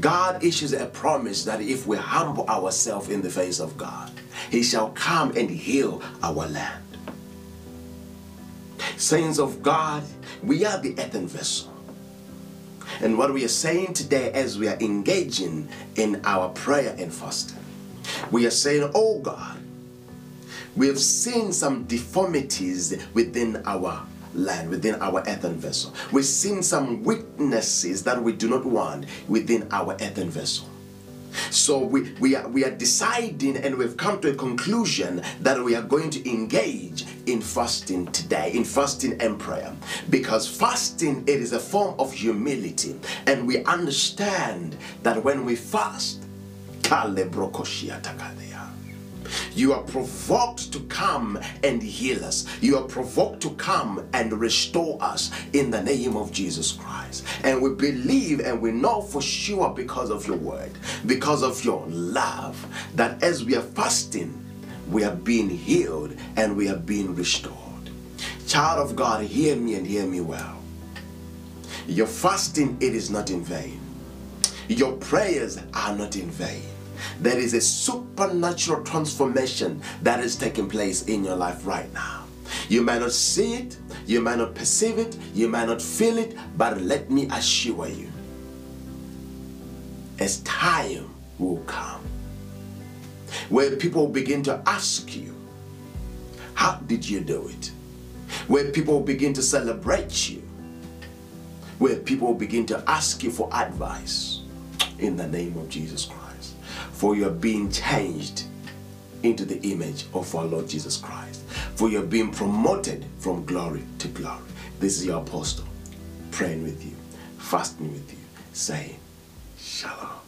God issues a promise that if we humble ourselves in the face of God, He shall come and heal our land. Saints of God, we are the earthen vessel. And what we are saying today as we are engaging in our prayer and fasting, we are saying, Oh God, we have seen some deformities within our land, within our earthen vessel. We've seen some weaknesses that we do not want within our earthen vessel. So we, we, are, we are deciding and we've come to a conclusion that we are going to engage in fasting today, in fasting and prayer. Because fasting, it is a form of humility. And we understand that when we fast, you are provoked to come and heal us. You are provoked to come and restore us in the name of Jesus Christ. And we believe and we know for sure because of your word, because of your love, that as we are fasting, we are being healed and we are being restored. Child of God, hear me and hear me well. Your fasting, it is not in vain. Your prayers are not in vain there is a supernatural transformation that is taking place in your life right now. You might not see it, you might not perceive it, you might not feel it, but let me assure you, as time will come, where people begin to ask you, How did you do it? Where people begin to celebrate you, where people begin to ask you for advice in the name of Jesus Christ for you are being changed into the image of our Lord Jesus Christ. For you are being promoted from glory to glory. This is your apostle praying with you, fasting with you, saying, Shalom.